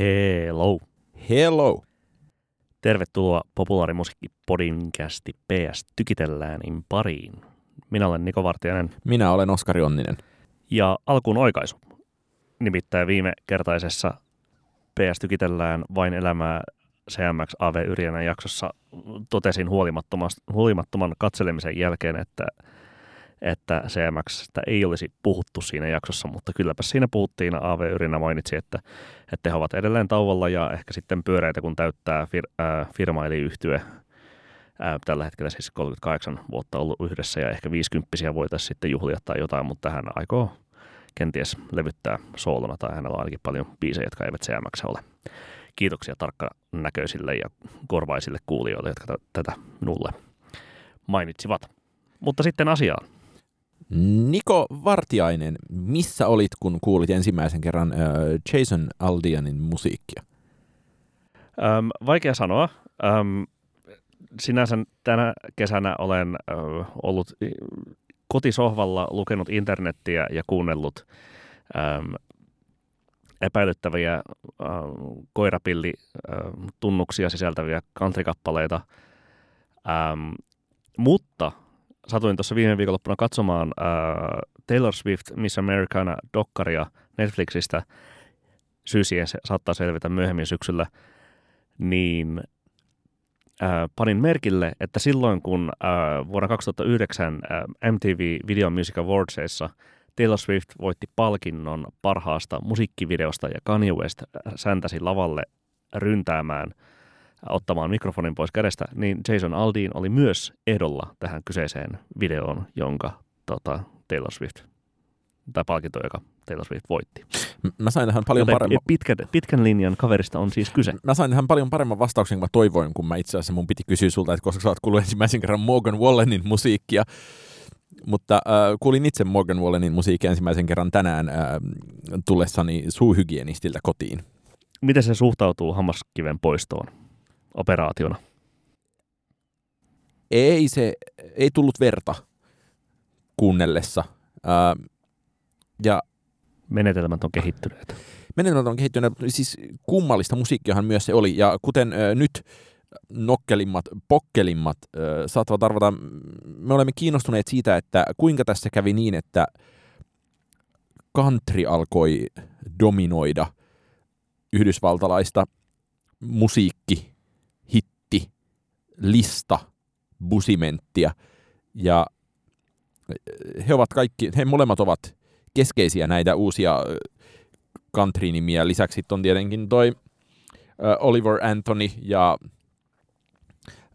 Hello. Hello. Tervetuloa populaarimusiikkipodinkästi PS Tykitellään in pariin. Minä olen Niko Vartiainen. Minä olen Oskari Onninen. Ja alkuun oikaisu. Nimittäin viime kertaisessa PS Tykitellään vain elämää CMX AV Yrjänän jaksossa totesin huolimattoman katselemisen jälkeen, että että CMXstä ei olisi puhuttu siinä jaksossa, mutta kylläpä siinä puhuttiin. AV Yrinä mainitsi, että, että he ovat edelleen tauolla ja ehkä sitten pyöreitä, kun täyttää fir, äh, firma eli yhtye. Äh, tällä hetkellä siis 38 vuotta ollut yhdessä ja ehkä 50 voitaisiin sitten juhlia tai jotain, mutta hän aikoo kenties levyttää soolona tai hänellä on ainakin paljon biisejä, jotka eivät CMX ole. Kiitoksia tarkkanäköisille ja korvaisille kuulijoille, jotka t- tätä minulle mainitsivat. Mutta sitten asiaan. Niko Vartiainen, missä olit, kun kuulit ensimmäisen kerran Jason Aldianin musiikkia? Ähm, vaikea sanoa. Ähm, sinänsä tänä kesänä olen äh, ollut kotisohvalla lukenut internettiä ja kuunnellut ähm, epäilyttäviä koirapilli-tunnuksia sisältäviä kantrikappaleita. Ähm, mutta satuin tuossa viime viikonloppuna katsomaan äh, Taylor Swift Miss Americana-dokkaria Netflixistä. Syysien se saattaa selvitä myöhemmin syksyllä. Niin äh, panin merkille, että silloin kun äh, vuonna 2009 äh, MTV Video Music Awardsissa Taylor Swift voitti palkinnon parhaasta musiikkivideosta ja Kanye West säntäsi lavalle ryntäämään – ottamaan mikrofonin pois kädestä, niin Jason Aldean oli myös ehdolla tähän kyseiseen videoon, jonka tota, Taylor Swift, tai palkinto, joka Taylor Swift voitti. Mä sain tähän paljon paremman... Pitkän, pitkän linjan kaverista on siis kyse. Mä sain tähän paljon paremman vastauksen kuin mä toivoin, kun mä itse asiassa mun piti kysyä sulta, että koska sä oot kuullut ensimmäisen kerran Morgan Wallenin musiikkia, mutta äh, kuulin itse Morgan Wallenin musiikkia ensimmäisen kerran tänään äh, tullessani suuhygienistiltä kotiin. Miten se suhtautuu hammaskiven poistoon? Operaationa? Ei se, ei tullut verta kuunnellessa. Ää, ja Menetelmät on kehittyneet. Menetelmät on kehittyneet, siis kummallista musiikkiahan myös se oli. Ja kuten ää, nyt nokkelimmat, pokkelimmat ää, saattavat arvata, me olemme kiinnostuneet siitä, että kuinka tässä kävi niin, että country alkoi dominoida yhdysvaltalaista musiikki lista busimenttia. Ja he ovat kaikki, he molemmat ovat keskeisiä näitä uusia country-nimiä. Lisäksi on tietenkin toi Oliver Anthony ja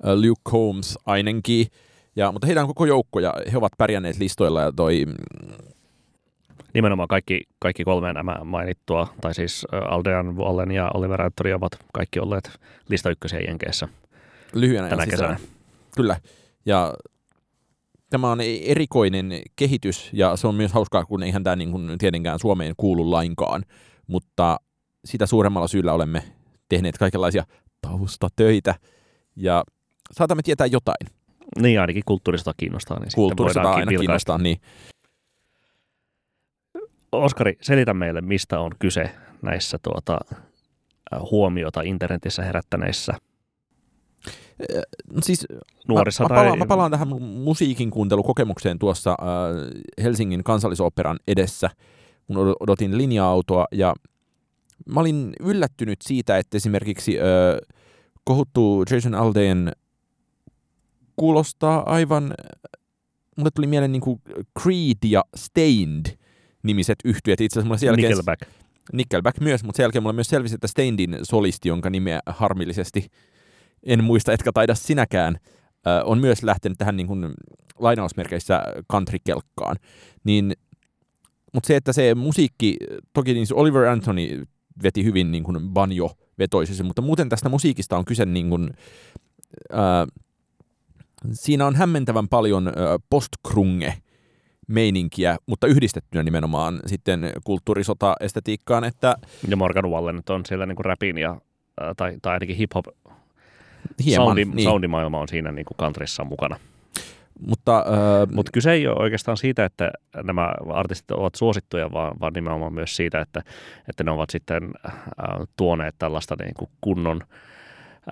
Luke Combs ainakin. Ja, mutta heidän koko joukko ja he ovat pärjänneet listoilla ja toi... Nimenomaan kaikki, kaikki kolme nämä mainittua, tai siis Aldean Wallen ja Oliver Anthony ovat kaikki olleet lista ykkösiä Jenkeissä lyhyen ajan tänä kesänä. Kyllä. Ja tämä on erikoinen kehitys ja se on myös hauskaa, kun eihän tämä niin kuin tietenkään Suomeen kuulu lainkaan, mutta sitä suuremmalla syyllä olemme tehneet kaikenlaisia taustatöitä ja saatamme tietää jotain. Niin, ainakin kulttuurista kiinnostaa. Niin kulttuurista aina vilkaista. kiinnostaa, niin. Oskari, selitä meille, mistä on kyse näissä tuota, huomiota internetissä herättäneissä siis, Nuorissa mä, mä, palaan, mä palaan tähän musiikin kuuntelukokemukseen tuossa äh, Helsingin kansallisoperan edessä, kun odotin linja-autoa, ja mä olin yllättynyt siitä, että esimerkiksi äh, kohuttu Jason Aldean kuulostaa aivan, mulle tuli mieleen niin kuin Creed ja Stained nimiset yhtyöt. Itse asiassa mulle Nickelback. Nickelback myös, mutta sen jälkeen mulle myös selvisi, että Stainedin solisti, jonka nimeä harmillisesti en muista, etkä taida sinäkään, on myös lähtenyt tähän niin kuin, lainausmerkeissä country-kelkkaan. Niin, mutta se, että se musiikki, toki niin Oliver Anthony veti hyvin niin kuin banjo-vetoisesti, mutta muuten tästä musiikista on kyse niin kuin, ää, siinä on hämmentävän paljon postkrunge meininkiä, mutta yhdistettynä nimenomaan sitten kulttuurisota-estetiikkaan. Että... Ja Morgan Wallen on siellä niin kuin rapin ja, tai, tai ainakin hip-hop Hieman, Soundi, niin. Soundimaailma on siinä niin kuin countryssa mukana. Mutta, äh, Mutta kyse ei ole oikeastaan siitä, että nämä artistit ovat suosittuja, vaan, vaan nimenomaan myös siitä, että, että ne ovat sitten äh, tuoneet tällaista niin kuin kunnon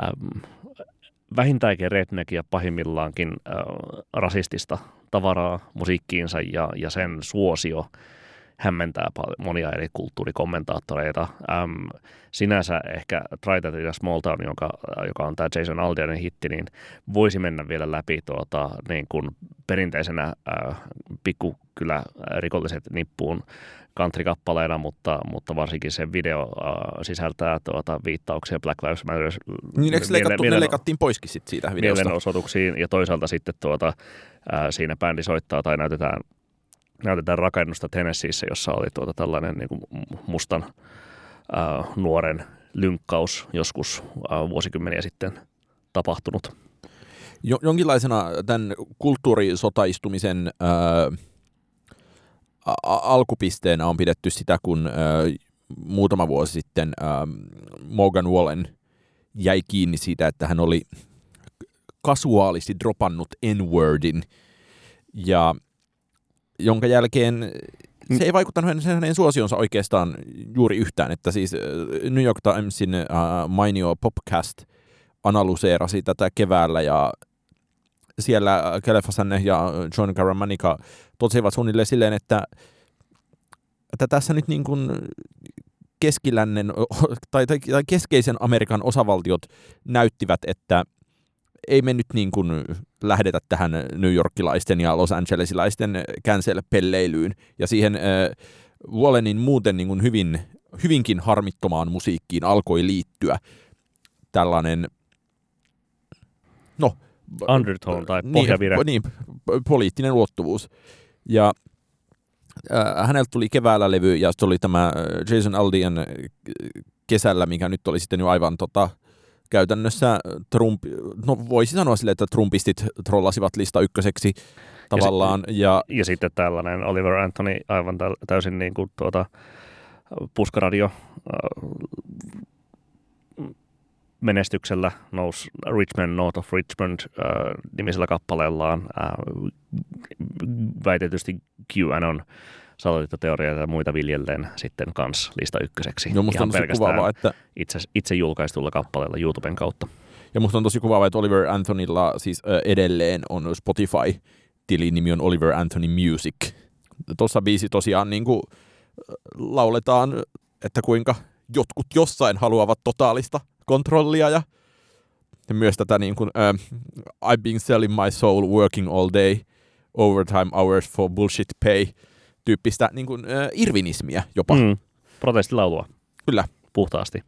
ähm, vähintäänkin redneckia pahimmillaankin äh, rasistista tavaraa musiikkiinsa ja, ja sen suosio hämmentää paljon, monia eri kulttuurikommentaattoreita. Äm, sinänsä ehkä Try That in a Small Town, joka, joka on tämä Jason Aldeanin hitti, niin voisi mennä vielä läpi tuota, niin kuin perinteisenä äh, pikkukylä rikolliset nippuun country-kappaleena, mutta, mutta varsinkin se video äh, sisältää tuota, viittauksia Black Lives Matter. Niin, eikö leikattu, ne leikattiin poiskin sit siitä videosta? Mielenosoituksiin ja toisaalta sitten tuota, äh, siinä bändi soittaa tai näytetään näytetään rakennusta Tennesseeissä, jossa oli tuota tällainen niin kuin mustan ää, nuoren lynkkaus joskus ää, vuosikymmeniä sitten tapahtunut. Jo, jonkinlaisena tämän kulttuurisotaistumisen ää, a- alkupisteenä on pidetty sitä, kun ää, muutama vuosi sitten ää, Morgan Wallen jäi kiinni siitä, että hän oli kasuaalisti dropannut N-wordin ja jonka jälkeen se ei vaikuttanut hänen, hänen suosionsa oikeastaan juuri yhtään, että siis New York Timesin uh, mainio Popcast analyseerasi tätä keväällä ja siellä Kelefasanne ja John Garamanika totesivat suunnilleen silleen, että, että tässä nyt niin kuin keskilännen tai, tai, tai keskeisen Amerikan osavaltiot näyttivät, että ei me nyt niin kuin lähdetä tähän New Yorkilaisten ja Los Angelesilaisten cancel-pelleilyyn ja siihen äh, Wallenin muuten niin kuin hyvin, hyvinkin harmittomaan musiikkiin alkoi liittyä tällainen no, Undertone tai pohjavire. Niin, niin, poliittinen ulottuvuus. Ja äh, häneltä tuli keväällä levy ja sitten oli tämä Jason Aldean kesällä, mikä nyt oli sitten jo aivan tota, käytännössä Trump, no voisi sanoa sille, että Trumpistit trollasivat lista ykköseksi tavallaan. Ja, ja, ja sitten tällainen Oliver Anthony aivan täysin niin kuin tuota, puskaradio menestyksellä nousi Richmond North of Richmond äh, nimisellä kappaleellaan äh, väitetysti QAnon salaliittoteorioita ja muita viljelleen sitten kans lista ykköseksi. No, musta Ihan on tosi kuvaavaa, että... itse, itse julkaistulla kappaleella YouTuben kautta. Ja musta on tosi kuvaavaa, että Oliver Anthonylla siis äh, edelleen on Spotify, tilin nimi on Oliver Anthony Music. Tuossa biisi tosiaan niin kuin, lauletaan, että kuinka jotkut jossain haluavat totaalista kontrollia ja, ja myös tätä niin kuin, uh, I've been selling my soul working all day, overtime hours for bullshit pay – tyyppistä niin kuin, äh, irvinismiä jopa. Mm, protestilaulua. Kyllä. Puhtaasti.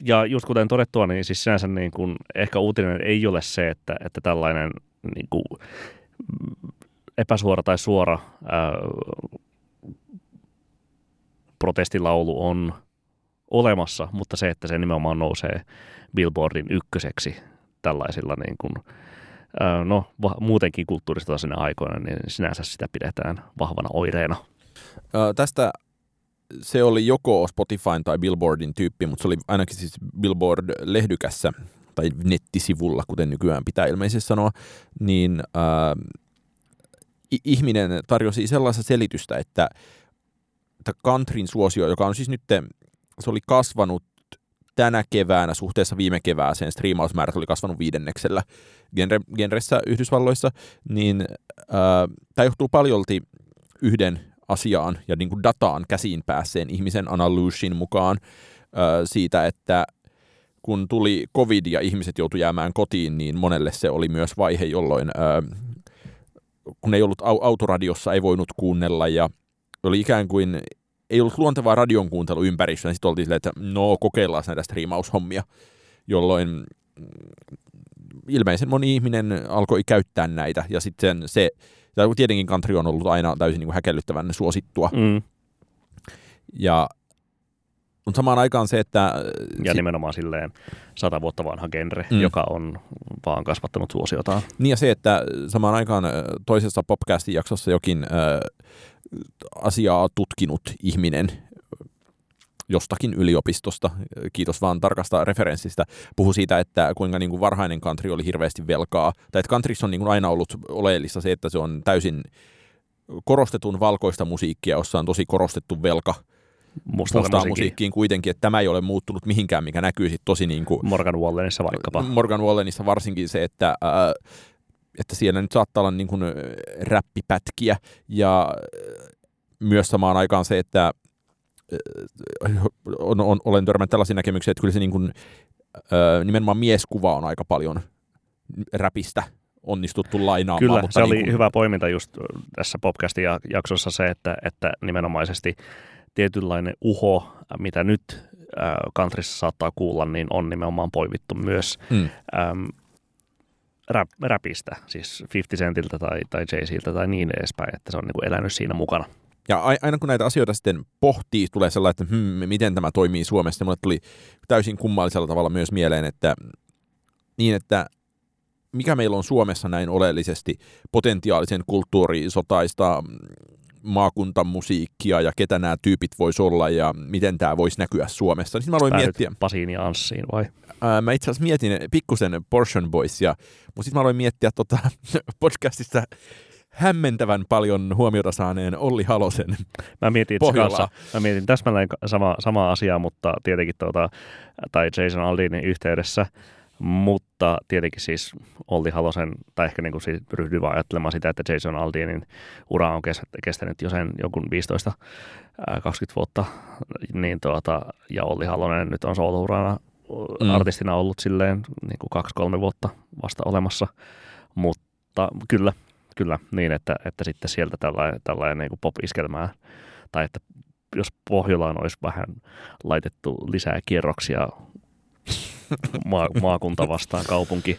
Ja just kuten todettua, niin siis sinänsä niin kuin, ehkä uutinen ei ole se, että, että tällainen niin kuin, epäsuora tai suora ää, protestilaulu on olemassa, mutta se, että se nimenomaan nousee Billboardin ykköseksi tällaisilla niin kuin, no, muutenkin kulttuuristoisena aikoina, niin sinänsä sitä pidetään vahvana oireena. Ö, tästä se oli joko Spotify tai Billboardin tyyppi, mutta se oli ainakin siis Billboard-lehdykässä tai nettisivulla, kuten nykyään pitää ilmeisesti sanoa, niin äh, ihminen tarjosi sellaista selitystä, että, että countryn suosio, joka on siis nyt, se oli kasvanut tänä keväänä suhteessa viime kevääseen striimausmäärät oli kasvanut viidenneksellä genre, genressä Yhdysvalloissa, niin äh, tämä johtuu paljolti yhden asiaan ja niin kuin dataan käsiin päässeen ihmisen analyysin mukaan äh, siitä, että kun tuli covid ja ihmiset joutuivat jäämään kotiin, niin monelle se oli myös vaihe, jolloin äh, kun ei ollut autoradiossa, ei voinut kuunnella ja oli ikään kuin ei ollut luontevaa radion kuuntelu ympäristöä, niin sitten oltiin silleen, että no kokeillaan näitä striimaushommia, jolloin mm, ilmeisen moni ihminen alkoi käyttää näitä, ja sitten se, ja tietenkin country on ollut aina täysin niin kuin häkellyttävän suosittua. Mm. Ja mutta samaan aikaan se, että... Ja si- nimenomaan silleen sata vuotta vanha genre, mm. joka on vaan kasvattanut suosiotaan. Niin ja se, että samaan aikaan toisessa popcastin jaksossa jokin äh, asiaa tutkinut ihminen, jostakin yliopistosta, kiitos vaan tarkasta referenssistä, puhu siitä, että kuinka niin kuin varhainen country oli hirveästi velkaa, tai että countryssa on niin kuin aina ollut oleellista se, että se on täysin korostetun valkoista musiikkia, jossa on tosi korostettu velka mustaan musiikkiin kuitenkin, että tämä ei ole muuttunut mihinkään, mikä näkyy sitten tosi niin kuin, Morgan Wallenissa vaikkapa. Morgan Wallenissa varsinkin se, että, ää, että siellä nyt saattaa olla niin kuin räppipätkiä ja myös samaan aikaan se, että on, on, olen törmännyt tällaisia näkemyksiä, että kyllä se niin kuin, nimenomaan mieskuva on aika paljon räpistä onnistuttu lainaamaan. Kyllä, mutta se oli niin kuin, hyvä poiminta just tässä podcastin jaksossa se, että, että nimenomaisesti tietynlainen uho, mitä nyt äh, countryssa saattaa kuulla, niin on nimenomaan poivittu myös Mm. Rap, rapista, siis 50 Centiltä tai, tai Jay-Ziltä tai niin edespäin, että se on niin kuin elänyt siinä mukana. Ja aina kun näitä asioita sitten pohtii, tulee sellainen, että hmm, miten tämä toimii Suomessa. Mulle tuli täysin kummallisella tavalla myös mieleen, että niin, että mikä meillä on Suomessa näin oleellisesti potentiaalisen kulttuurisotaista maakuntamusiikkia ja ketä nämä tyypit vois olla ja miten tämä voisi näkyä Suomessa. Niin sitten mä aloin Päädyt miettiä, Pasiin ja Anssiin vai? ää, mä itse asiassa mietin pikkusen Portion Boysia, mutta sitten mä aloin miettiä tota, podcastista hämmentävän paljon huomiota saaneen Olli Halosen. Mä mietin kanssa, mä mietin täsmälleen sama, sama asiaa, mutta tietenkin tuota, tai Jason Aldinin yhteydessä, mutta tietenkin siis Olli Halosen, tai ehkä niin kuin siis ryhdyin vaan ajattelemaan sitä, että Jason Aldinin ura on kes- kestänyt jo sen jonkun 15 ää, 20 vuotta, niin tuota, ja Olli Halonen nyt on soolourana Mm. mm. artistina ollut silleen niin kuin kaksi-kolme vuotta vasta olemassa, mutta kyllä, kyllä niin, että, että sitten sieltä tällainen, tällainen niin kuin pop-iskelmää, tai että jos Pohjolaan olisi vähän laitettu lisää kierroksia maa, maakunta vastaan kaupunki,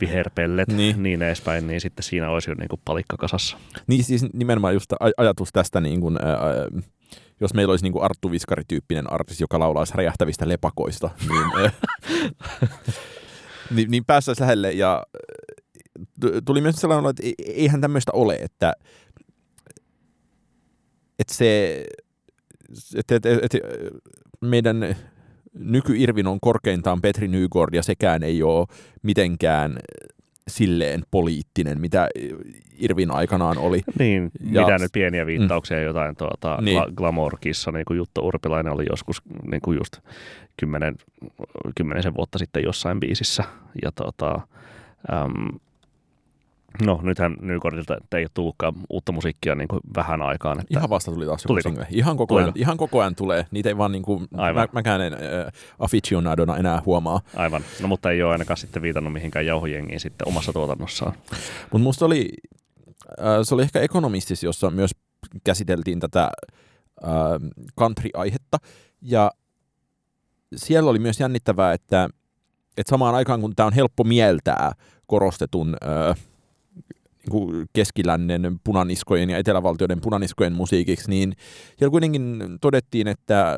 viherpellet, Niin. niin. edespäin, niin sitten siinä olisi jo niin kuin palikka kasassa. Niin siis nimenomaan just aj- ajatus tästä, niin kuin, ää, jos meillä olisi niin kuin Arttu Viskari-tyyppinen artisti, joka laulaisi räjähtävistä lepakoista, niin, niin, niin päästäisiin lähelle. Ja tuli myös sellainen, että e- eihän tämmöistä ole, että, että se, että, että, että meidän nyky-Irvin on korkeintaan Petri Nygård ja sekään ei ole mitenkään silleen poliittinen, mitä Irvin aikanaan oli. Niin, Ja- mitä nyt pieniä viittauksia, mm. jotain tuota, Niin. gla- glamour-kissa, niin kuin Jutta Urpilainen oli joskus niin kuin just kymmenen, kymmenisen vuotta sitten jossain biisissä. Ja tuota, äm, no nythän Nykordilta ei ole tullutkaan uutta musiikkia niin kuin vähän aikaan. Että, Ihan vasta tuli taas joku single. Ihan koko, ajan, ihan koko ajan tulee. Niitä ei vaan niinku, mä, Aivan. mäkään en äh, aficionadona enää huomaa. Aivan. No mutta ei ole ainakaan sitten viitannut mihinkään jauhojengiin sitten omassa tuotannossaan. Mutta musta oli, äh, se oli ehkä Economistis, jossa myös käsiteltiin tätä äh, country-aihetta. Ja siellä oli myös jännittävää, että, että samaan aikaan kun tämä on helppo mieltää korostetun äh, niinku keskilännen punaniskojen ja etelävaltioiden punaniskojen musiikiksi, niin siellä kuitenkin todettiin, että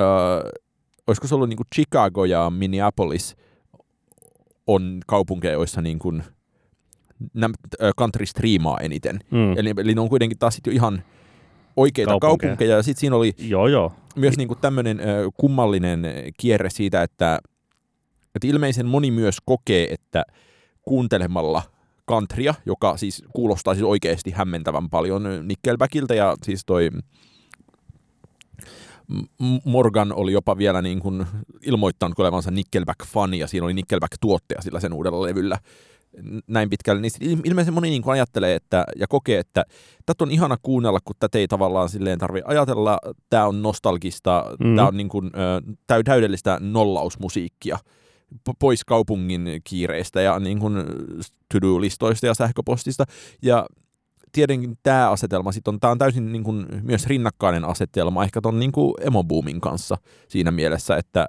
äh, olisiko se ollut niin kuin Chicago ja Minneapolis on kaupunkeja, joissa niin kuin nämä country striimaa eniten. Mm. Eli, eli ne on kuitenkin taas sit jo ihan oikeita kaupunkeja. Kaupunkeja. Ja sitten siinä oli Joo, joo. myös niinku tämmöinen ö, kummallinen kierre siitä, että, että ilmeisen moni myös kokee, että kuuntelemalla countrya, joka siis kuulostaa siis oikeasti hämmentävän paljon Nickelbackilta ja siis toi Morgan oli jopa vielä niin kuin ilmoittanut olevansa Nickelback-fani ja siinä oli Nickelback-tuottaja sillä sen uudella levyllä. Näin pitkälle, niin sit il- ilmeisen moni niin kuin ajattelee että, ja kokee, että tätä on ihana kuunnella, kun tätä ei tavallaan silleen tarvitse ajatella, tämä on nostalgista, mm. Tämä on niin kuin, täydellistä nollausmusiikkia pois kaupungin kiireistä ja niin kuin to-do-listoista ja sähköpostista. Ja tietenkin tämä asetelma sit on, tämä on täysin niin kuin myös rinnakkainen asetelma ehkä ton niin kuin emoboomin kanssa siinä mielessä, että,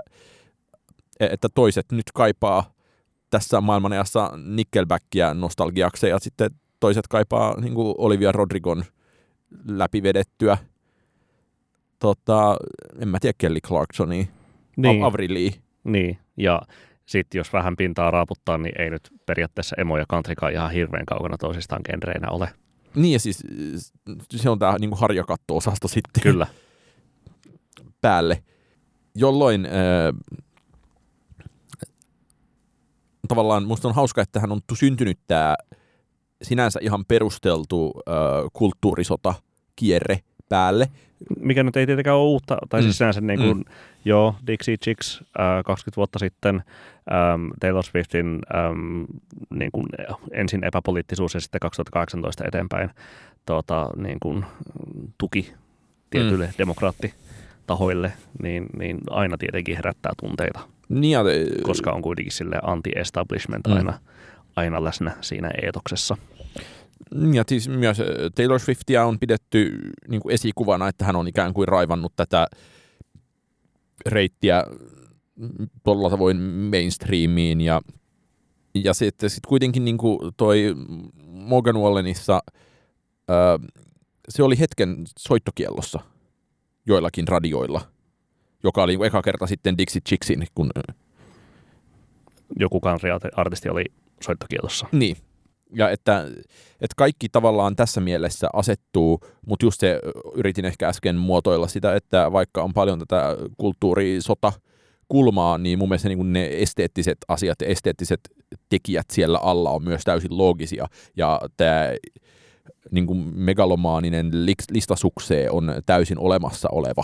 että toiset nyt kaipaa tässä maailmanajassa Nickelbackia nostalgiakseen ja sitten toiset kaipaa niin kuin Olivia Rodrigon läpivedettyä tota, en mä tiedä Kelly Clarksonia, niin. Avriliä. Niin, ja sitten jos vähän pintaa raaputtaa, niin ei nyt periaatteessa emo ja countrykaan ihan hirveän kaukana toisistaan genreinä ole. Niin ja siis se on tämä niinku harjakatto-osasto sitten. Kyllä. päälle, jolloin äh, tavallaan musta on hauska, että hän on syntynyt tämä sinänsä ihan perusteltu äh, kulttuurisota kierre päälle. Mikä nyt ei tietenkään ole uutta, tai siis mm. sinänsä niin kuin, mm. joo, Dixie Chicks äh, 20 vuotta sitten, ähm, Taylor Swiftin ähm, niin kuin ensin epäpoliittisuus ja sitten 2018 eteenpäin tuota, niin kuin, tuki tietyille mm. demokraattitahoille, niin, niin aina tietenkin herättää tunteita. Niin ja, koska on kuitenkin sille anti-establishment aina, mm. aina läsnä siinä eetoksessa. Ja siis myös Taylor Swiftia on pidetty niin kuin esikuvana, että hän on ikään kuin raivannut tätä reittiä tuolla tavoin mainstreamiin ja, ja sitten sit kuitenkin niin kuin toi Morgan Wallenissa ää, se oli hetken soittokiellossa joillakin radioilla, joka oli eka kerta sitten Dixie Chicksin, kun joku country-artisti oli soittokielossa. Niin, ja että, että kaikki tavallaan tässä mielessä asettuu, mutta just se yritin ehkä äsken muotoilla sitä, että vaikka on paljon tätä kulttuurisota kulmaa, niin mun mielestä niin ne esteettiset asiat ja esteettiset tekijät siellä alla on myös täysin loogisia. Ja tämä niin kuin megalomaaninen listasuksee on täysin olemassa oleva.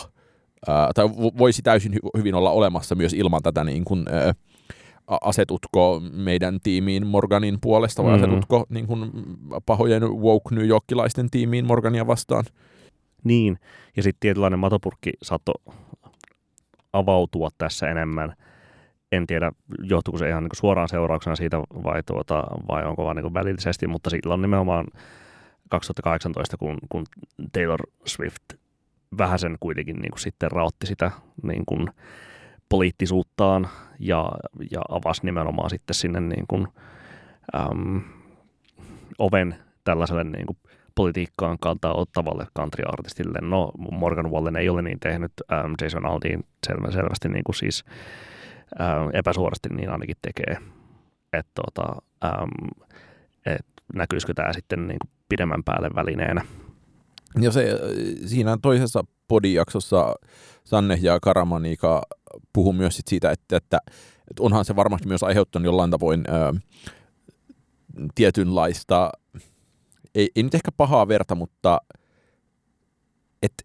Ää, tai voisi täysin hy- hyvin olla olemassa myös ilman tätä niin kuin, ää, asetutko meidän tiimiin Morganin puolesta vai mm. asetutko niin kuin, pahojen woke New Yorkilaisten tiimiin Morgania vastaan? Niin, ja sitten tietynlainen matopurkki saattoi avautua tässä enemmän. En tiedä, johtuuko se ihan niin suoraan seurauksena siitä vai, tuota, vai onko vaan niin välillisesti, mutta silloin nimenomaan 2018, kun, kun Taylor Swift vähän sen kuitenkin niin kuin sitten raotti sitä niin kuin, poliittisuuttaan ja, ja avasi nimenomaan sitten sinne niin kuin, äm, oven tällaiselle niin kuin politiikkaan kantaa ottavalle country-artistille. No, Morgan Wallen ei ole niin tehnyt, äm, Jason Aldean selvä, selvästi niin kuin siis äm, epäsuorasti niin ainakin tekee. Että tota, äm, et näkyisikö tämä sitten niin kuin pidemmän päälle välineenä. Ja se, siinä toisessa podijaksossa Sanne ja Karamanika puhuu myös sit siitä, että, että, että onhan se varmasti myös aiheuttanut jollain tavoin ää, tietynlaista, ei, ei nyt ehkä pahaa verta, mutta että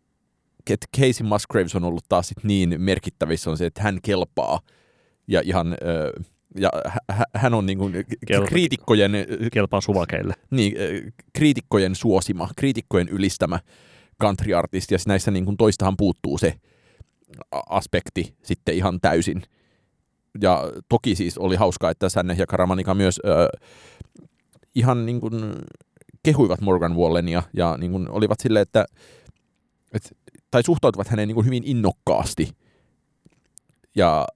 et Casey Musgraves on ollut taas sit niin merkittävissä on se, että hän kelpaa ja ihan... Ää, ja hän on niin kuin kriitikkojen... Kelpaa suvakeille. Niin, kriitikkojen suosima, kriitikkojen ylistämä country-artisti, ja näissä niin kuin toistahan puuttuu se aspekti sitten ihan täysin. Ja toki siis oli hauskaa, että Sänne ja Karamanika myös ö, ihan niin kuin kehuivat Morgan Wallenia ja niin kuin olivat silleen, että, et, tai suhtautuvat häneen niin kuin hyvin innokkaasti. Ja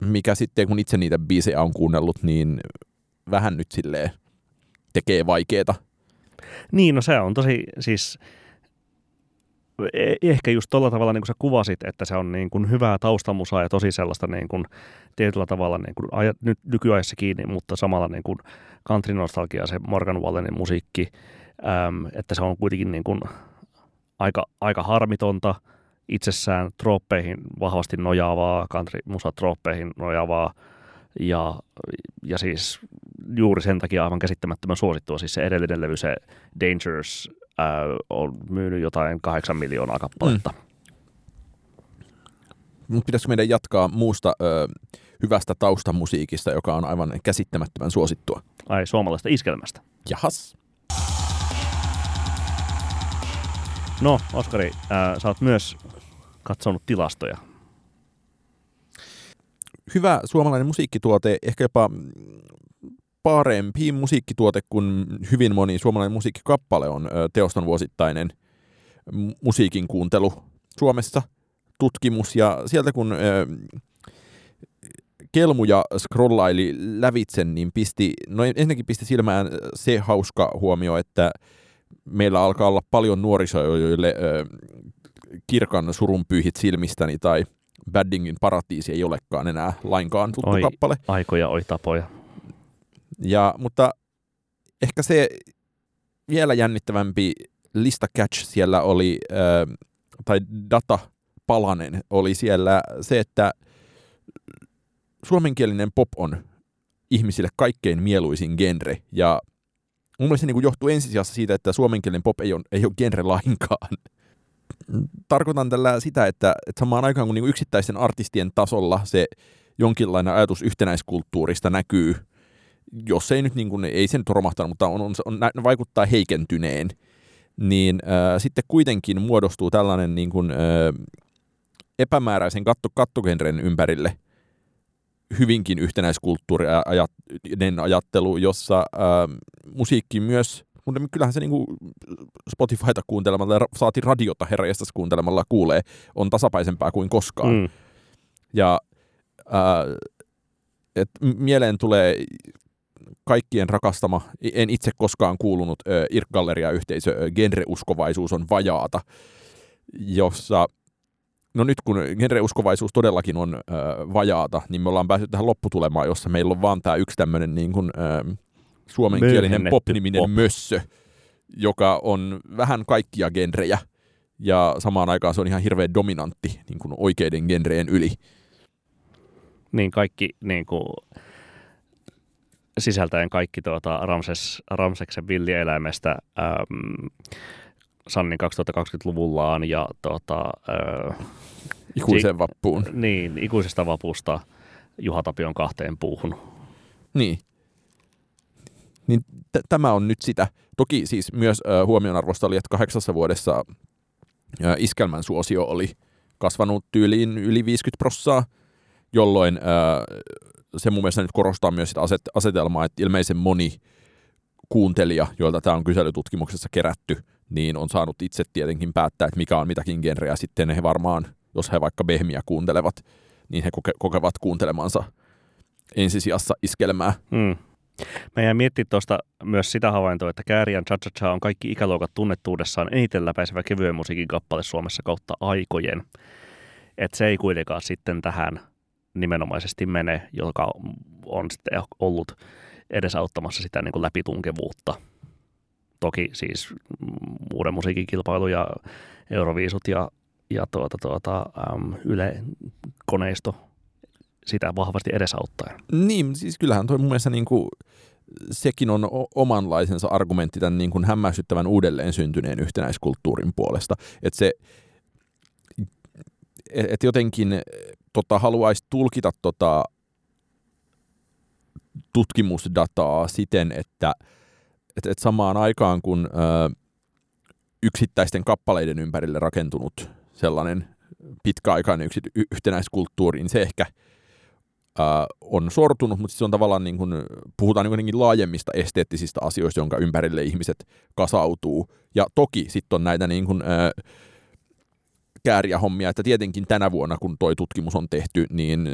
mikä sitten, kun itse niitä biisejä on kuunnellut, niin vähän nyt silleen tekee vaikeeta. Niin, no se on tosi, siis E, ehkä just tuolla tavalla, niin kuin sä kuvasit, että se on niin kuin hyvää taustamusaa ja tosi sellaista niin kuin, tietyllä tavalla niin kuin, aja, nyt nykyajassa kiinni, mutta samalla niin kuin country-nostalgia, se Morgan Wallenin musiikki, äm, että se on kuitenkin niin kuin aika, aika harmitonta itsessään, trooppeihin vahvasti nojaavaa, country-musa trooppeihin nojaavaa, ja, ja siis juuri sen takia aivan käsittämättömän suosittua, siis se edellinen levy, se Dangerous äh, on myynyt jotain kahdeksan miljoonaa kappaletta. Mm. Mutta pitäisikö meidän jatkaa muusta ö, hyvästä taustamusiikista, joka on aivan käsittämättömän suosittua? Ai, suomalaista iskelmästä. Jahas. No, Oskari, äh, sä oot myös katsonut tilastoja. Hyvä suomalainen musiikkituote, ehkä jopa parempi musiikkituote kuin hyvin moni suomalainen musiikkikappale on teoston vuosittainen musiikin kuuntelu Suomessa tutkimus. Ja sieltä kun kelmuja scrollaili lävitse, niin pisti, no ensinnäkin pisti silmään se hauska huomio, että meillä alkaa olla paljon nuorisoa, joille kirkan surun pyyhit silmistäni tai Baddingin paratiisi ei olekaan enää lainkaan tuttu oi, kappale. Aikoja, oi tapoja. Ja, mutta ehkä se vielä jännittävämpi lista catch siellä oli, äh, tai data palanen oli siellä se, että suomenkielinen pop on ihmisille kaikkein mieluisin genre, ja mun mielestä se niin johtuu ensisijassa siitä, että suomenkielinen pop ei ole, ei ole genre lainkaan. Tarkoitan tällä sitä, että, että samaan aikaan kun niin yksittäisten artistien tasolla se jonkinlainen ajatus yhtenäiskulttuurista näkyy, jos ei nyt niin kuin, ei sen romahtanut, mutta on, on, on, vaikuttaa heikentyneen, niin äh, sitten kuitenkin muodostuu tällainen niin kuin, äh, epämääräisen katto, kattogenren ympärille hyvinkin yhtenäiskulttuurinen ajattelu, jossa äh, musiikki myös, mutta kyllähän se niin Spotifyta kuuntelemalla ja saati radiota herrajestas kuuntelemalla kuulee, on tasapaisempaa kuin koskaan. Mm. Ja äh, et mieleen tulee kaikkien rakastama, en itse koskaan kuulunut äh, IRK-galleria-yhteisö, genreuskovaisuus on vajaata, jossa No nyt kun genreuskovaisuus todellakin on äh, vajaata, niin me ollaan päässyt tähän lopputulemaan, jossa meillä on vaan tämä yksi tämmöinen niin kuin, suomenkielinen pop-niminen pop. mössö, joka on vähän kaikkia genrejä, ja samaan aikaan se on ihan hirveän dominantti niin kuin oikeiden genreen yli. Niin kaikki niin kuin, sisältäen kaikki tuota, Ramses, Ramseksen villieläimestä äm, Sannin 2020-luvullaan ja tuota, äh, ikuiseen vappuun. Niin, ikuisesta vapusta Juha Tapion kahteen puuhun. Niin. Niin t- tämä on nyt sitä. Toki siis myös äh, huomionarvosta oli, että kahdeksassa vuodessa äh, iskelmän suosio oli kasvanut tyyliin yli 50 prossaa, jolloin äh, se mun mielestä nyt korostaa myös sitä aset- asetelmaa, että ilmeisen moni kuuntelija, joilta tämä on kyselytutkimuksessa kerätty, niin on saanut itse tietenkin päättää, että mikä on mitäkin genreä. Sitten he varmaan, jos he vaikka Behmiä kuuntelevat, niin he koke- kokevat kuuntelemansa ensisijassa iskelmää. Mm. Mä jäin miettimään tuosta myös sitä havaintoa, että Kääriän Cha Cha Cha on kaikki ikäluokat tunnettuudessaan eniten läpäisevä kevyen musiikin kappale Suomessa kautta aikojen. Et se ei kuitenkaan sitten tähän nimenomaisesti mene, joka on sitten ollut edesauttamassa sitä niin kuin läpitunkevuutta. Toki siis uuden musiikin kilpailu ja Euroviisut ja, ja tuota, tuota, äm, Yle koneisto sitä vahvasti edesauttaen. Niin, siis kyllähän toi mun mielestä niin kuin, sekin on omanlaisensa argumentti tämän niin kuin hämmästyttävän uudelleen syntyneen yhtenäiskulttuurin puolesta. Että se, et jotenkin tota, haluaisi tulkita tota, tutkimusdataa siten, että et, et samaan aikaan kun ö, yksittäisten kappaleiden ympärille rakentunut sellainen pitkäaikainen yksi, yhtenäiskulttuuri, niin se ehkä ö, on sortunut, mutta se on tavallaan niin kuin, puhutaan niin laajemmista esteettisistä asioista, jonka ympärille ihmiset kasautuu. Ja toki sitten on näitä niin kuin, ö, kääriä hommia, että tietenkin tänä vuonna, kun toi tutkimus on tehty, niin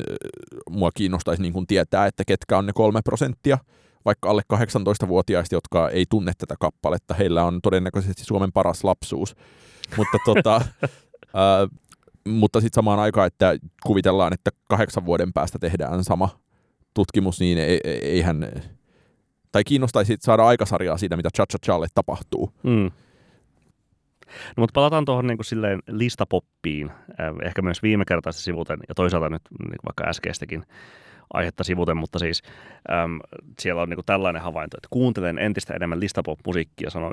mua kiinnostaisi niin kuin tietää, että ketkä on ne kolme prosenttia, vaikka alle 18-vuotiaista, jotka ei tunne tätä kappaletta. Heillä on todennäköisesti Suomen paras lapsuus. Mutta, tota, ää, mutta sitten samaan aikaan, että kuvitellaan, että kahdeksan vuoden päästä tehdään sama tutkimus, niin eihän... Tai kiinnostaisi saada aikasarjaa siitä, mitä Cha Cha Challe tapahtuu. Mm. No, mutta palataan tuohon niin silleen listapoppiin, ehkä myös viime kertaista sivuten ja toisaalta nyt niin vaikka äskeistäkin aihetta sivuten, mutta siis äm, siellä on niin tällainen havainto, että kuuntelen entistä enemmän listapop-musiikkia, sanoo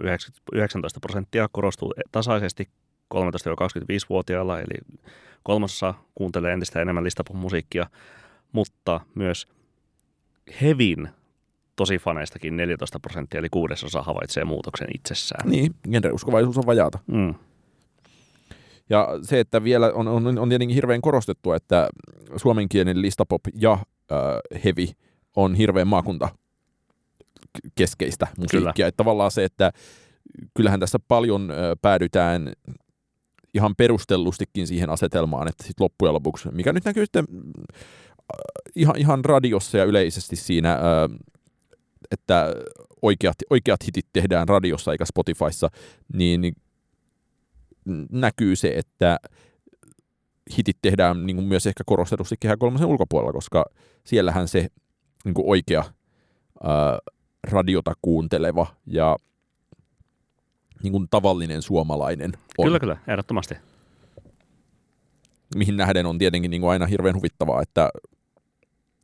19 prosenttia, korostuu tasaisesti 13-25-vuotiailla, eli kolmasosa kuuntelee entistä enemmän listapop-musiikkia, mutta myös Hevin tosi faneistakin 14 prosenttia, eli kuudesosa havaitsee muutoksen itsessään. Niin, genreuskovaisuus on vajaata. Mm. Ja se, että vielä on, on, on tietenkin hirveän korostettu, että suomenkielinen listapop ja äh, heavy on hirveän maakunta keskeistä musiikkia. Kyllä. Että tavallaan se, että kyllähän tässä paljon äh, päädytään ihan perustellustikin siihen asetelmaan, että sit loppujen lopuksi, mikä nyt näkyy sitten äh, ihan, ihan radiossa ja yleisesti siinä äh, että oikeat, oikeat hitit tehdään radiossa eikä Spotifyssa, niin näkyy se, että hitit tehdään niin kuin myös ehkä korostetusti Kehä kolmosen ulkopuolella, koska siellähän se niin kuin oikea ää, radiota kuunteleva ja niin kuin tavallinen suomalainen on. Kyllä, kyllä, ehdottomasti. mihin nähden on tietenkin niin kuin aina hirveän huvittavaa, että,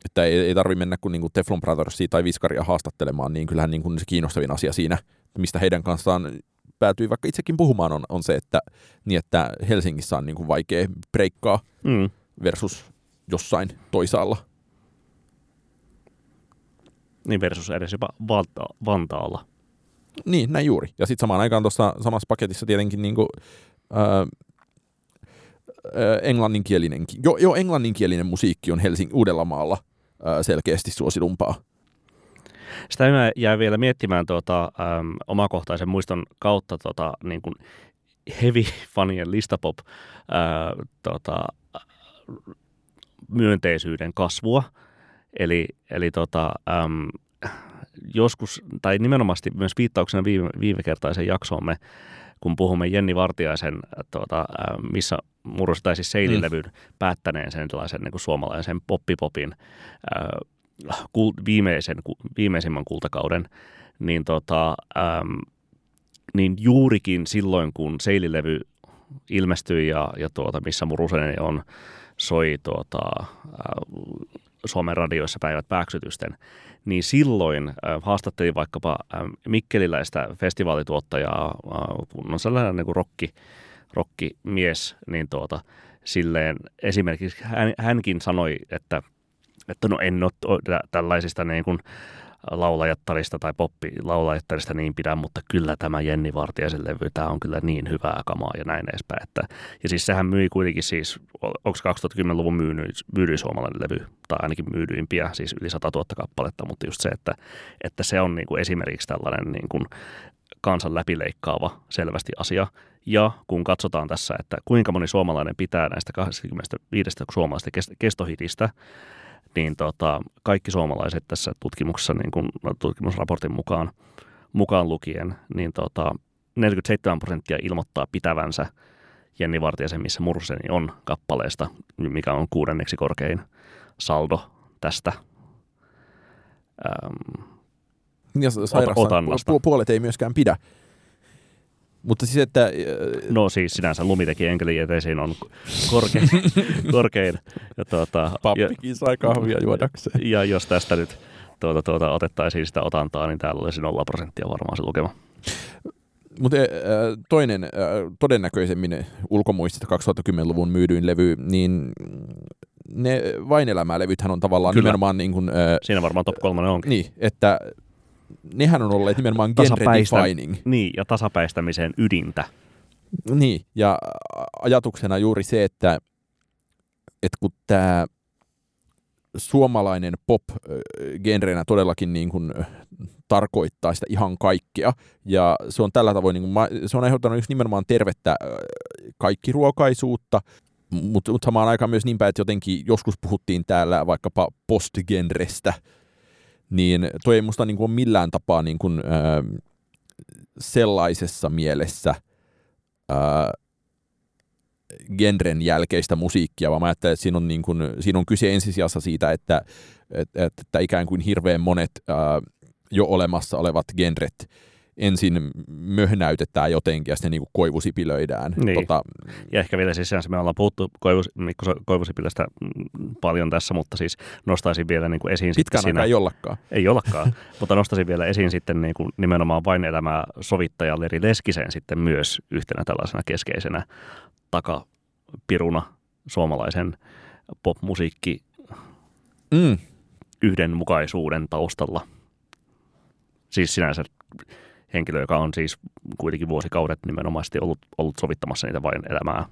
että ei, ei tarvitse mennä kuin, niin kuin Teflon Brothersia tai Viskaria haastattelemaan, niin kyllähän niin kuin se kiinnostavin asia siinä, mistä heidän kanssaan päätyy vaikka itsekin puhumaan, on, on se, että, niin että Helsingissä on niin kuin vaikea breikkaa Mm. versus jossain toisaalla. Niin versus edes jopa Vanta- Vantaalla. Niin, näin juuri. Ja sitten samaan aikaan tuossa samassa paketissa tietenkin niin kuin, ää, englanninkielinen, jo, jo englanninkielinen musiikki on Helsing, Uudellamaalla ää, selkeästi suositumpaa. Sitä mä jäin vielä miettimään tuota, äm, omakohtaisen muiston kautta tota, niin kuin heavy-fanien listapop ää, tota, myönteisyyden kasvua. Eli, eli tota, äm, joskus, tai nimenomaan myös viittauksena viime, viime kertaisen jaksoomme, kun puhumme Jenni Vartiaisen, tuota, missä murros tai siis seililevyn mm. päättäneen sen sellaisen niin kuin suomalaisen poppipopin äh, viimeisen, viimeisimmän kultakauden, niin, tota, ähm, niin juurikin silloin, kun seililevy ilmestyi ja, ja tuota, missä Murusen on, soi tuota, äh, Suomen radioissa päivät pääksytysten, niin silloin äh, haastattelin vaikkapa äh, mikkeliläistä festivaalituottajaa, äh, kun on sellainen niin rokki, rokkimies, niin tuota, silleen esimerkiksi hän, hänkin sanoi, että, että no en ole tällaisista niin kuin laulajattarista tai poppi laulajattarista niin pidä, mutta kyllä tämä Jenni Vartiaisen levy, tämä on kyllä niin hyvää kamaa ja näin edespäin. Että, ja siis sehän myi kuitenkin siis, onko 2010-luvun myydyin, myydyin suomalainen levy, tai ainakin myydyimpiä, siis yli 100 000 kappaletta, mutta just se, että, että se on niin kuin esimerkiksi tällainen niin kuin kansan läpileikkaava selvästi asia. Ja kun katsotaan tässä, että kuinka moni suomalainen pitää näistä 25 suomalaisesta kestohitistä, niin tota, kaikki suomalaiset tässä tutkimuksessa, niin kuin tutkimusraportin mukaan, mukaan lukien, niin tota, 47 prosenttia ilmoittaa pitävänsä Jenni Vartiasen, missä Murseni on kappaleesta, mikä on kuudenneksi korkein saldo tästä äm, ja sairasta, puolet ei myöskään pidä. Mutta siis, että... Äh, no siis sinänsä lumiteki enkeli eteisiin on korkein. korkein ja tuota, Pappikin ja, sai kahvia juodakseen. Ja jos tästä nyt tuota, tuota, otettaisiin sitä otantaa, niin täällä olisi 0 prosenttia varmaan se lukema. Mutta äh, toinen äh, todennäköisemmin ulkomuistista 2010-luvun myydyin levy, niin ne vain elämää-levythän on tavallaan Kyllä. nimenomaan niin kuin, Siinä varmaan top kolmonen onkin. Niin, että nehän on olleet nimenomaan genre defining. Niin, ja tasapäistämisen ydintä. Niin, ja ajatuksena juuri se, että, että kun tämä suomalainen pop genrenä todellakin niin kuin tarkoittaa sitä ihan kaikkea. Ja se on tällä tavoin, niin kuin, se on aiheuttanut just nimenomaan tervettä kaikki ruokaisuutta, mutta mut samaan aikaan myös niin päin, että jotenkin joskus puhuttiin täällä vaikkapa postgenrestä, niin toi ei musta niin kuin ole millään tapaa niin kuin, ää, sellaisessa mielessä ää, genren jälkeistä musiikkia, vaan mä ajattelen, että siinä on, niin kuin, siinä on kyse ensisijassa siitä, että, että, että ikään kuin hirveän monet ää, jo olemassa olevat genret ensin möhnäytetään jotenkin ja sitten niin kuin koivusipilöidään. Niin. Tota, ja ehkä vielä siis me ollaan puhuttu koivus, Mikko Koivusipilästä paljon tässä, mutta siis nostaisin vielä niin kuin esiin Pitkään siinä, ei ollakaan. Ei ollakaan, mutta nostaisin vielä esiin sitten niin kuin nimenomaan vain elämää sovittaja Leri Leskisen sitten myös yhtenä tällaisena keskeisenä takapiruna suomalaisen popmusiikki mm. yhdenmukaisuuden taustalla. Siis sinänsä henkilö, joka on siis kuitenkin vuosikaudet nimenomaisesti ollut, ollut sovittamassa niitä vain elämää,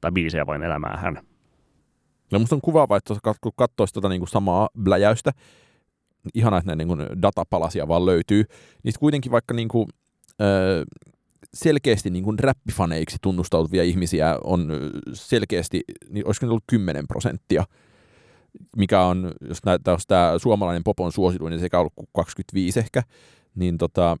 tai biisejä vain elämää hän. No musta on kuvaava, että kun katsoisi tuota niin kuin samaa bläjäystä, ihana, että ne niin datapalasia vaan löytyy, niin kuitenkin vaikka niin kuin, öö, selkeästi niin kuin räppifaneiksi tunnustautuvia ihmisiä on selkeästi, niin olisiko ne ollut 10 prosenttia, mikä on, jos, näitä, jos tämä suomalainen pop on suosituin, niin sekä ollut 25 ehkä, niin tota,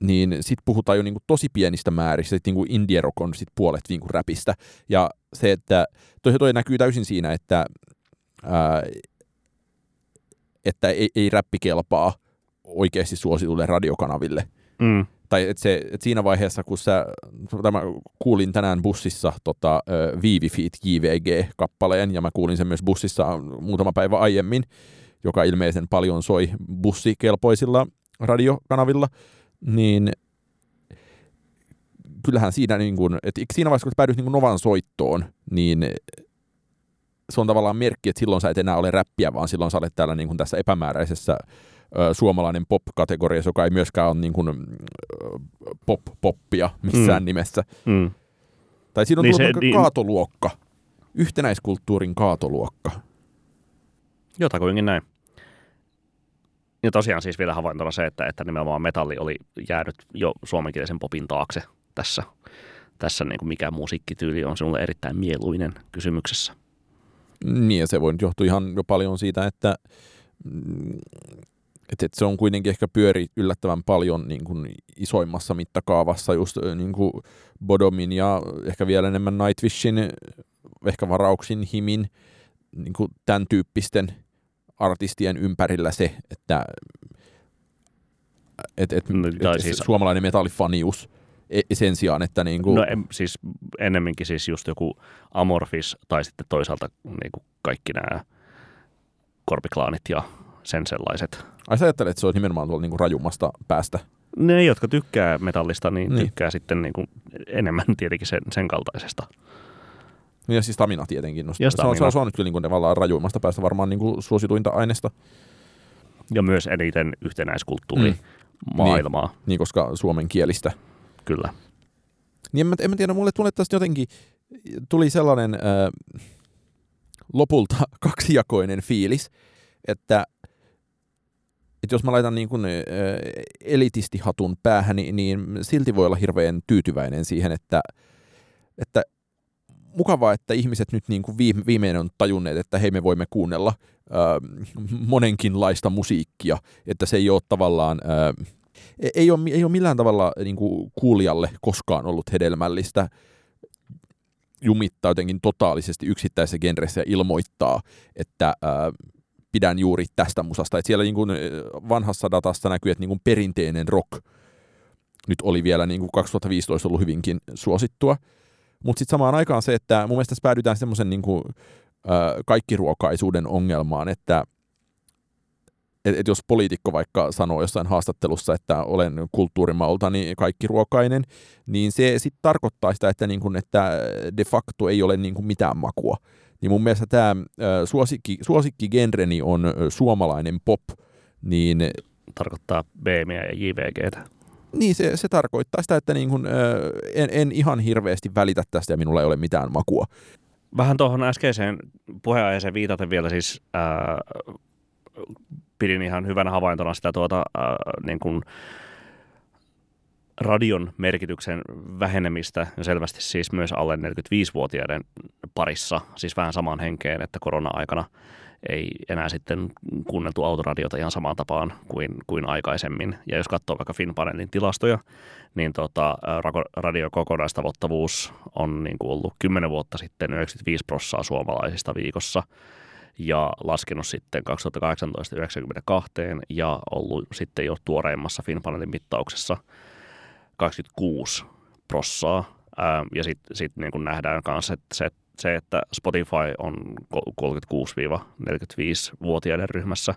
niin sitten puhutaan jo niinku tosi pienistä määristä, että niinku indie rock on sit puolet niinku räpistä. Ja se, että toi, toi näkyy täysin siinä, että, ää, että ei, ei räppi kelpaa oikeasti suositulle radiokanaville. Mm. tai et se, et siinä vaiheessa, kun sä, tämä kuulin tänään bussissa tota, Viivi Feet JVG-kappaleen, ja mä kuulin sen myös bussissa muutama päivä aiemmin, joka ilmeisen paljon soi bussikelpoisilla radiokanavilla, niin kyllähän siinä, niin kuin, että siinä vaiheessa, kun päädyt niin kuin Novan soittoon, niin se on tavallaan merkki, että silloin sä et enää ole räppiä, vaan silloin sä olet täällä niin kuin tässä epämääräisessä ö, suomalainen pop-kategoriassa, joka ei myöskään ole niin kuin, pop-poppia missään mm. nimessä. Mm. Tai siinä on niin tullut se, niin... kaatoluokka, yhtenäiskulttuurin kaatoluokka. Jotakuinkin näin. Ja tosiaan siis vielä havaintona se, että, että nimenomaan metalli oli jäänyt jo suomenkielisen popin taakse tässä, tässä niin kuin mikä musiikkityyli on sinulle erittäin mieluinen kysymyksessä. Niin ja se voi nyt johtua ihan jo paljon siitä, että, että, että se on kuitenkin ehkä pyöri yllättävän paljon niin kuin isoimmassa mittakaavassa just niin kuin Bodomin ja ehkä vielä enemmän Nightwishin, ehkä varauksin Himin, niin kuin tämän tyyppisten artistien ympärillä se, että et, et, no, et, siis, suomalainen metallifanius – E, sen sijaan, että niin kuin... No en, siis ennemminkin siis just joku Amorphis tai sitten toisaalta niin kuin kaikki nämä korpiklaanit ja sen sellaiset. Ai sä ajattelet, että se on nimenomaan tuolla niin kuin rajummasta päästä? Ne, jotka tykkää metallista, niin, niin. tykkää sitten niin kuin enemmän tietenkin sen, sen kaltaisesta. Ja siis Tamina tietenkin. No, ja stamina. Se, on, se on nyt kyllä niin kuin tavallaan rajuimmasta päästä varmaan niin kuin suosituinta aineesta. Ja myös eniten yhtenäiskulttuuri mm. maailmaa. Niin, niin, koska suomen kielistä Kyllä. Niin en mä, en mä tiedä, mulle tulee tästä jotenkin, tuli sellainen äh, lopulta kaksijakoinen fiilis, että että jos mä laitan niin kuin, äh, elitistihatun päähän, niin, niin silti voi olla hirveän tyytyväinen siihen, että, että mukavaa, että ihmiset nyt niin kuin viime, viimein on tajunneet, että hei me voimme kuunnella äh, monenkinlaista musiikkia, että se ei ole tavallaan äh, ei ole, ei ole millään tavalla niin kuin kuulijalle koskaan ollut hedelmällistä jumittaa jotenkin totaalisesti yksittäisessä genressä ja ilmoittaa, että ää, pidän juuri tästä musasta. Et siellä niin kuin vanhassa datassa näkyy, että niin kuin perinteinen rock nyt oli vielä niin kuin 2015 ollut hyvinkin suosittua. Mutta sitten samaan aikaan se, että mun mielestä tässä päädytään semmoisen niin kuin, kaikkiruokaisuuden ongelmaan, että – että et jos poliitikko vaikka sanoo jossain haastattelussa, että olen kulttuurimaltani kaikki ruokainen, niin se sitten tarkoittaa sitä, että, niin kun, että de facto ei ole niin kun mitään makua. Niin mun mielestä tämä suosikki, suosikkigenreni on suomalainen pop, niin... Tarkoittaa BMiä ja JVGtä. Niin, se, se tarkoittaa sitä, että niin kun, en, en ihan hirveästi välitä tästä ja minulla ei ole mitään makua. Vähän tuohon äskeiseen puheenaiheeseen viitaten vielä siis ää, pidin ihan hyvänä havaintona sitä tuota, äh, niin kuin radion merkityksen vähenemistä ja selvästi siis myös alle 45-vuotiaiden parissa, siis vähän samaan henkeen, että korona-aikana ei enää sitten kuunneltu autoradiota ihan samaan tapaan kuin, kuin aikaisemmin. Ja jos katsoo vaikka Finpanelin tilastoja, niin tota, radio kokonaistavoittavuus on niin kuin ollut 10 vuotta sitten 95 prossaa suomalaisista viikossa – ja laskenut sitten 2018 92 ja ollut sitten jo tuoreimmassa Finpanelin mittauksessa 26 prossaa. Ja sitten sit niin nähdään myös, että se, se, että Spotify on 36-45-vuotiaiden ryhmässä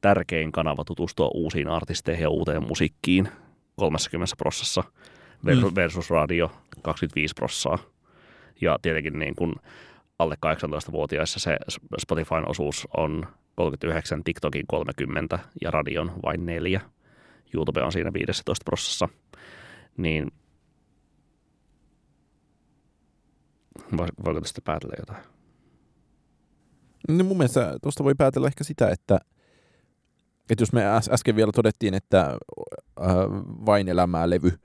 tärkein kanava tutustua uusiin artisteihin ja uuteen musiikkiin 30 prossassa mm. versus radio 25 prossaa. Ja tietenkin niin kuin alle 18-vuotiaissa se Spotifyn osuus on 39, TikTokin 30 ja radion vain neljä. YouTube on siinä 15 prosessissa. Niin voiko tästä päätellä jotain? No mun mielestä tuosta voi päätellä ehkä sitä, että, että jos me äsken vielä todettiin, että äh, vain elämää levy –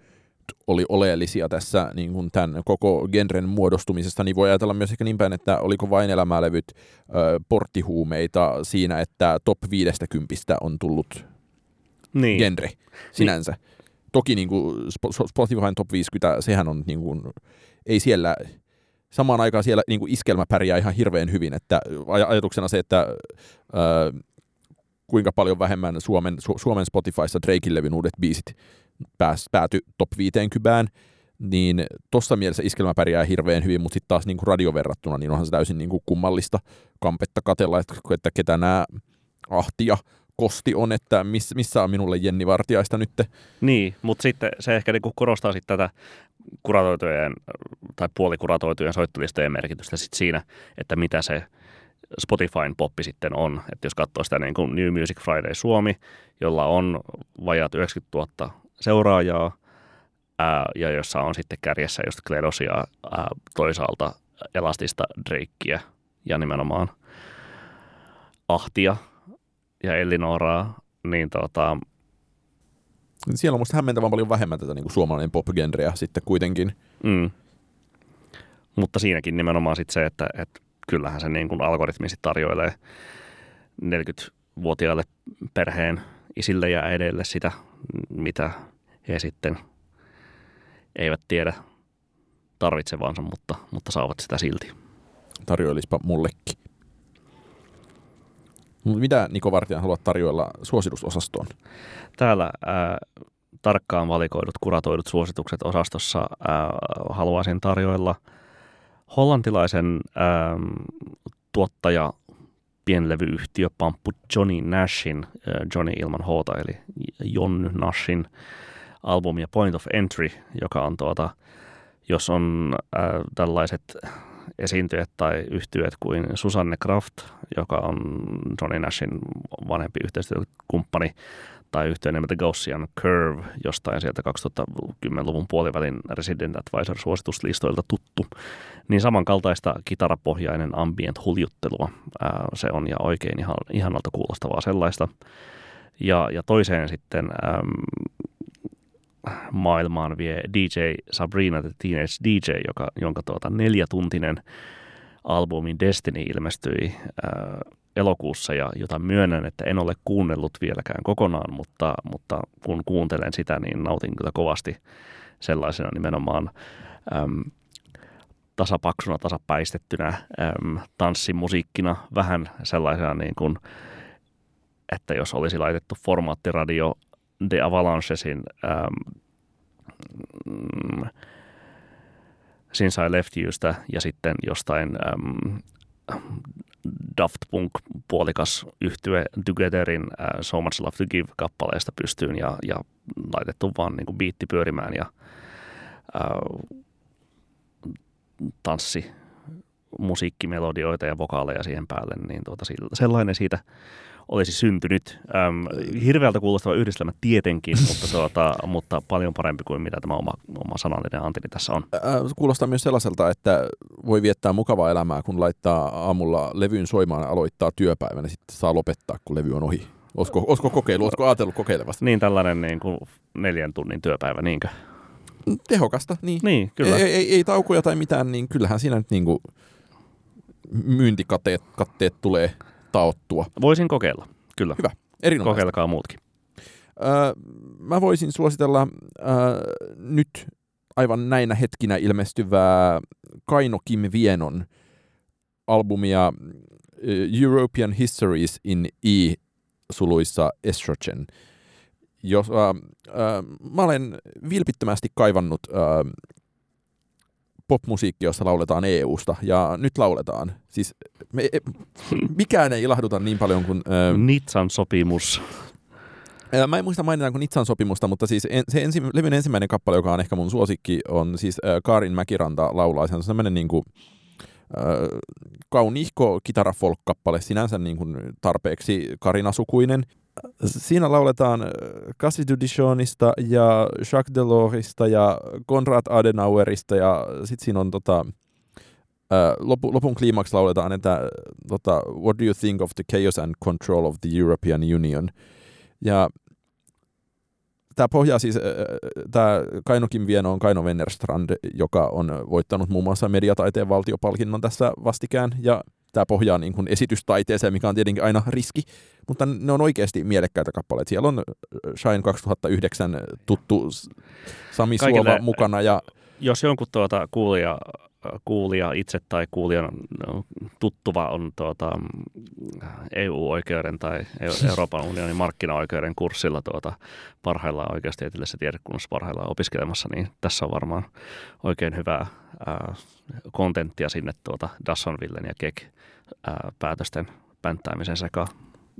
oli oleellisia tässä niin kuin tämän koko genren muodostumisesta, niin voi ajatella myös ehkä niin päin, että oliko vain elämälevyt ö, porttihuumeita siinä, että top 50 on tullut niin. genre sinänsä. Niin. Toki niin kuin Spotifyn top 50, sehän on niin kuin, ei siellä, samaan aikaan siellä niin kuin iskelmä pärjää ihan hirveän hyvin, että ajatuksena se, että ö, kuinka paljon vähemmän Suomen, Su- Suomen Spotifyssa Drakein levyn uudet biisit pääs, pääty top 50, niin tuossa mielessä iskelmä pärjää hirveän hyvin, mutta sitten taas niin kuin radio niin onhan se täysin niin kuin kummallista kampetta katella, että, että ketä nämä ahtia kosti on, että miss, missä on minulle Jenni Vartiaista nyt. Niin, mutta sitten se ehkä niinku korostaa sitten tätä kuratoitujen tai puolikuratoitujen soittolistojen merkitystä sit siinä, että mitä se Spotifyn poppi sitten on. Että jos katsoo sitä niin kuin New Music Friday Suomi, jolla on vajat 90 000 seuraajaa, ää, ja jossa on sitten kärjessä just Kledosia, ää, toisaalta Elastista Drakea ja nimenomaan Ahtia ja Ellinoraa, niin tota, Siellä on musta hämmentävän paljon vähemmän tätä niin kuin suomalainen pop-genreä sitten kuitenkin. Mm. Mutta siinäkin nimenomaan sit se, että, että kyllähän se niin kuin algoritmi sit tarjoilee 40-vuotiaille perheen isille ja äideille sitä, mitä he sitten eivät tiedä tarvitsevansa, mutta, mutta saavat sitä silti. Tarjoilispa mullekin. Mitä Niko Vartijan haluat tarjoilla suositusosastoon? Täällä ää, tarkkaan valikoidut, kuratoidut suositukset osastossa ää, haluaisin tarjoilla hollantilaisen ää, tuottaja pienlevyyhtiö Pamppu Johnny Nashin, ää, Johnny ilman Hota, eli Jonny Nashin albumia Point of Entry, joka on tuota, jos on ää, tällaiset esiintyjät tai yhtyöt kuin Susanne Kraft, joka on Johnny Nashin vanhempi yhteistyökumppani, tai yhtiö nimeltä Gaussian Curve, jostain sieltä 2010-luvun puolivälin Resident Advisor-suosituslistoilta tuttu, niin samankaltaista kitarapohjainen ambient huljuttelua ää, se on ja oikein ihan, ihanalta kuulostavaa sellaista. Ja, ja toiseen sitten äm, maailmaan vie DJ Sabrina the Teenage DJ, joka, jonka tuota neljätuntinen albumi Destiny ilmestyi ää, elokuussa. Ja jota myönnän, että en ole kuunnellut vieläkään kokonaan, mutta, mutta kun kuuntelen sitä, niin nautin kyllä kovasti sellaisena nimenomaan äm, tasapaksuna, tasapäistettynä äm, tanssimusiikkina, vähän sellaisena niin kuin, että jos olisi laitettu formaattiradio The Avalanchesin äm, mm, Since I Left Youstä ja sitten jostain äm, Daft Punk puolikas yhtye Togetherin äh, So Much Love to Give kappaleesta pystyyn ja, ja laitettu vaan niin kuin biitti pyörimään ja äh, tanssi musiikkimelodioita ja vokaaleja siihen päälle, niin tuota, sellainen siitä olisi syntynyt. Ähm, hirveältä kuulostava yhdistelmä tietenkin, mutta, tuota, mutta paljon parempi kuin mitä tämä oma, oma sanallinen antini tässä on. Äh, kuulostaa myös sellaiselta, että voi viettää mukavaa elämää, kun laittaa aamulla levyyn soimaan ja aloittaa työpäivän ja sitten saa lopettaa, kun levy on ohi. Olisiko, olisiko kokeilu, olisiko ajatellut kokeilevasti? Niin tällainen niin kuin neljän tunnin työpäivä, niinkö? Tehokasta, niin. Niin, kyllä. Ei, ei, ei taukoja tai mitään, niin kyllähän siinä nyt niin kuin myyntikatteet katteet tulee taottua. Voisin kokeilla, kyllä. Hyvä, erinomaista. Kokeilkaa muutkin. Öö, mä voisin suositella öö, nyt aivan näinä hetkinä ilmestyvää Kaino Kim Vienon albumia European Histories in E suluissa Estrogen. Jos, äh, äh, mä olen vilpittömästi kaivannut äh, popmusiikki, jossa lauletaan EU-sta, ja nyt lauletaan. Siis me, e, mikään ei ilahduta niin paljon kuin... Äh, Nitsan sopimus. Ää, Mä en muista mainitaanko Nitsan sopimusta, mutta siis en, se ensi, levyn ensimmäinen kappale, joka on ehkä mun suosikki, on siis äh, Kaarin Mäkiranta laulaa. Se on semmoinen niin kuin, äh, kauniihko kitarafolk-kappale, sinänsä niin kuin tarpeeksi karinasukuinen. Siinä lauletaan Cassis du Dijonista ja Jacques Delorsista ja Konrad Adenauerista ja sitten siinä on tota, ää, lopu, lopun kliimaksi lauletaan, että tota, What do you think of the chaos and control of the European Union? Ja tämä pohjaa siis, tämä Kaino Kim Vieno on Kaino Wennerstrand, joka on voittanut muun muassa mediataiteen valtiopalkinnon tässä vastikään, ja tämä pohjaa niin kuin esitystaiteeseen, mikä on tietenkin aina riski, mutta ne on oikeasti mielekkäitä kappaleita. Siellä on Shine 2009 tuttu Sami Kaikille- Suova mukana, ja Jos jonkun tuota kuulija kuulija itse tai kuulijan no, tuttuva on tuota, EU-oikeuden tai Euroopan unionin markkinaoikeuden kurssilla tuota, parhaillaan oikeustieteellisessä tiedekunnassa parhaillaan opiskelemassa, niin tässä on varmaan oikein hyvää ää, kontenttia sinne tuota Dassonvillen ja Kek ää, päätösten pänttäämisen sekaan.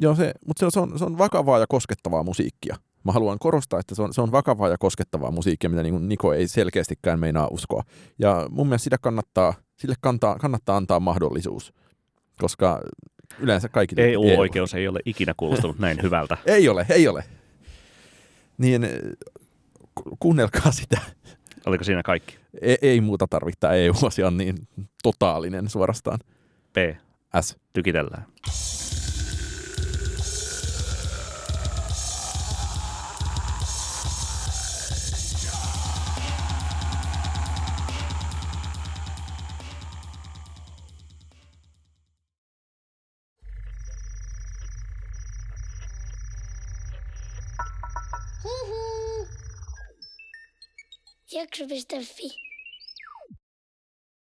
Joo, se, mutta se on, se on vakavaa ja koskettavaa musiikkia. Mä haluan korostaa, että se on, se on vakavaa ja koskettavaa musiikkia, mitä niin Niko ei selkeästikään meinaa uskoa. Ja mun mielestä sitä kannattaa, sille kannattaa, kannattaa antaa mahdollisuus, koska yleensä kaikille... EU-oikeus ei ole ikinä kuulostunut näin hyvältä. ei ole, ei ole. Niin kuunnelkaa sitä. Oliko siinä kaikki? Ei, ei muuta tarvittaa EU-asia niin totaalinen suorastaan. P. S. Tykitellään. Eu da vida.